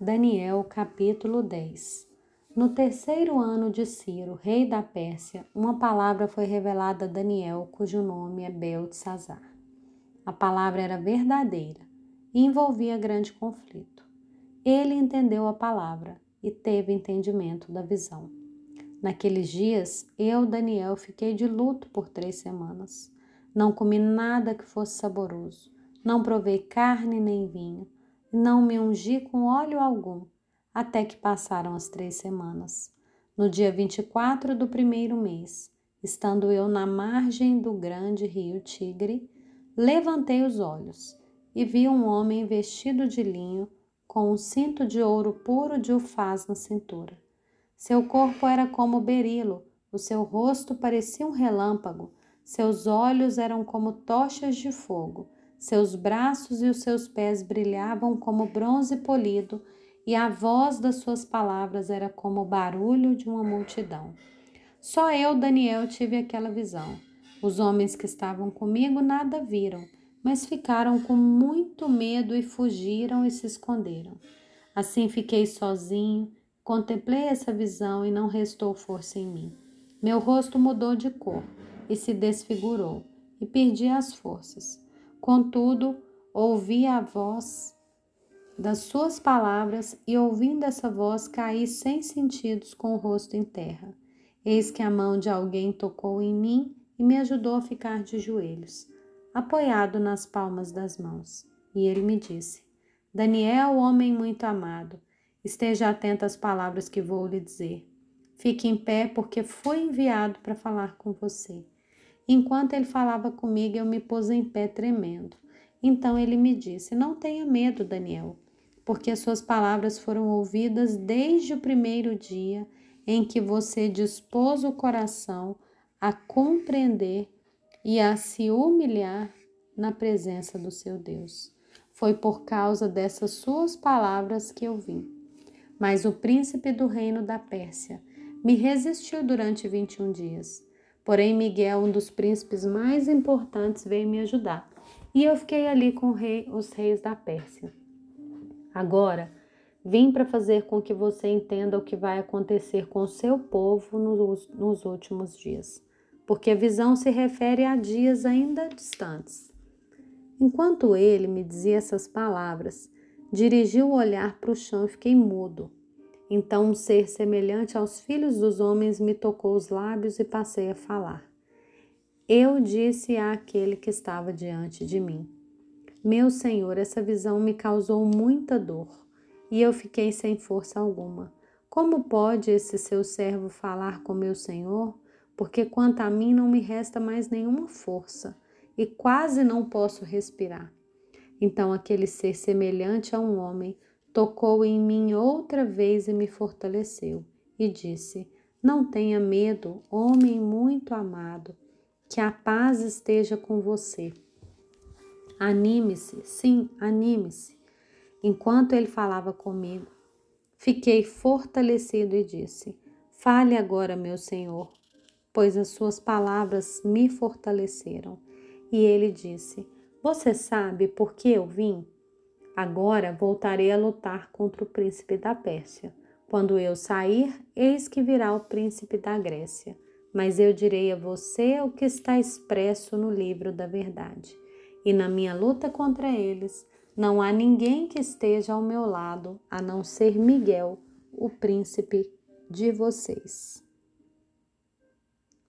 Daniel capítulo 10 No terceiro ano de Ciro, rei da Pérsia, uma palavra foi revelada a Daniel, cujo nome é Beltesazar. A palavra era verdadeira e envolvia grande conflito. Ele entendeu a palavra e teve entendimento da visão. Naqueles dias, eu, Daniel, fiquei de luto por três semanas. Não comi nada que fosse saboroso, não provei carne nem vinho não me ungi com óleo algum, até que passaram as três semanas. No dia 24 do primeiro mês, estando eu na margem do grande rio Tigre, levantei os olhos e vi um homem vestido de linho, com um cinto de ouro puro de ufaz na cintura. Seu corpo era como berilo, o seu rosto parecia um relâmpago, seus olhos eram como tochas de fogo seus braços e os seus pés brilhavam como bronze polido, e a voz das suas palavras era como o barulho de uma multidão. Só eu, Daniel, tive aquela visão. Os homens que estavam comigo nada viram, mas ficaram com muito medo e fugiram e se esconderam. Assim fiquei sozinho, contemplei essa visão e não restou força em mim. Meu rosto mudou de cor e se desfigurou, e perdi as forças. Contudo, ouvi a voz das suas palavras e, ouvindo essa voz, caí sem sentidos com o rosto em terra. Eis que a mão de alguém tocou em mim e me ajudou a ficar de joelhos, apoiado nas palmas das mãos. E ele me disse: Daniel, homem muito amado, esteja atento às palavras que vou lhe dizer. Fique em pé, porque fui enviado para falar com você. Enquanto ele falava comigo, eu me pus em pé tremendo. Então ele me disse: Não tenha medo, Daniel, porque as suas palavras foram ouvidas desde o primeiro dia em que você dispôs o coração a compreender e a se humilhar na presença do seu Deus. Foi por causa dessas suas palavras que eu vim. Mas o príncipe do reino da Pérsia me resistiu durante 21 dias. Porém, Miguel, um dos príncipes mais importantes, veio me ajudar. E eu fiquei ali com rei, os reis da Pérsia. Agora, vim para fazer com que você entenda o que vai acontecer com o seu povo nos, nos últimos dias, porque a visão se refere a dias ainda distantes. Enquanto ele me dizia essas palavras, dirigi o olhar para o chão e fiquei mudo. Então um ser semelhante aos filhos dos homens me tocou os lábios e passei a falar. Eu disse àquele que estava diante de mim: Meu Senhor, essa visão me causou muita dor e eu fiquei sem força alguma. Como pode esse seu servo falar com meu Senhor? Porque quanto a mim não me resta mais nenhuma força e quase não posso respirar. Então aquele ser semelhante a um homem tocou em mim outra vez e me fortaleceu, e disse: Não tenha medo, homem muito amado, que a paz esteja com você. Anime-se, sim, anime-se. Enquanto ele falava comigo, fiquei fortalecido e disse: Fale agora, meu Senhor, pois as suas palavras me fortaleceram. E ele disse: Você sabe por que eu vim? Agora voltarei a lutar contra o príncipe da Pérsia. Quando eu sair, eis que virá o príncipe da Grécia. Mas eu direi a você o que está expresso no livro da verdade. E na minha luta contra eles, não há ninguém que esteja ao meu lado, a não ser Miguel, o príncipe de vocês.